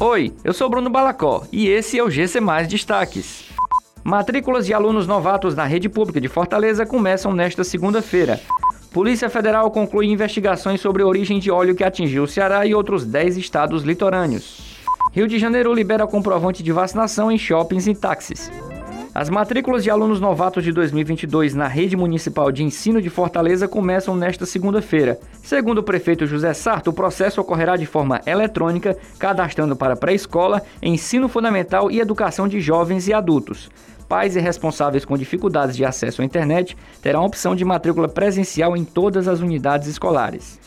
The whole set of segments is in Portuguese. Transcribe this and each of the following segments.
Oi, eu sou Bruno Balacó e esse é o GC Mais Destaques. Matrículas de alunos novatos na rede pública de Fortaleza começam nesta segunda-feira. Polícia Federal conclui investigações sobre a origem de óleo que atingiu o Ceará e outros 10 estados litorâneos. Rio de Janeiro libera comprovante de vacinação em shoppings e táxis. As matrículas de alunos novatos de 2022 na rede municipal de ensino de Fortaleza começam nesta segunda-feira. Segundo o prefeito José Sarto, o processo ocorrerá de forma eletrônica, cadastrando para pré-escola, ensino fundamental e educação de jovens e adultos. Pais e responsáveis com dificuldades de acesso à internet terão a opção de matrícula presencial em todas as unidades escolares.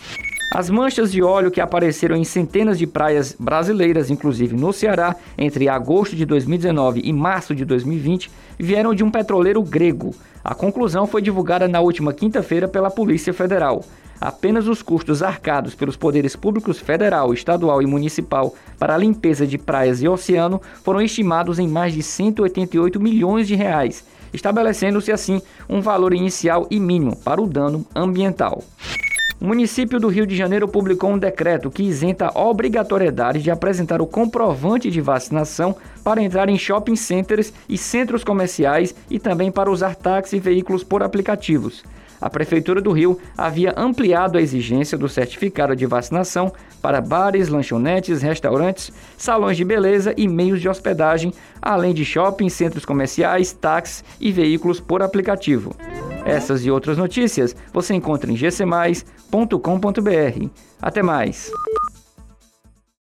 As manchas de óleo que apareceram em centenas de praias brasileiras, inclusive no Ceará, entre agosto de 2019 e março de 2020, vieram de um petroleiro grego. A conclusão foi divulgada na última quinta-feira pela Polícia Federal. Apenas os custos arcados pelos poderes públicos federal, estadual e municipal para a limpeza de praias e oceano foram estimados em mais de 188 milhões de reais, estabelecendo-se assim um valor inicial e mínimo para o dano ambiental. O município do Rio de Janeiro publicou um decreto que isenta a obrigatoriedade de apresentar o comprovante de vacinação para entrar em shopping centers e centros comerciais e também para usar táxi e veículos por aplicativos. A Prefeitura do Rio havia ampliado a exigência do certificado de vacinação para bares, lanchonetes, restaurantes, salões de beleza e meios de hospedagem, além de shoppings, centros comerciais, táxis e veículos por aplicativo. Essas e outras notícias você encontra em gcmais.com.br. Até mais!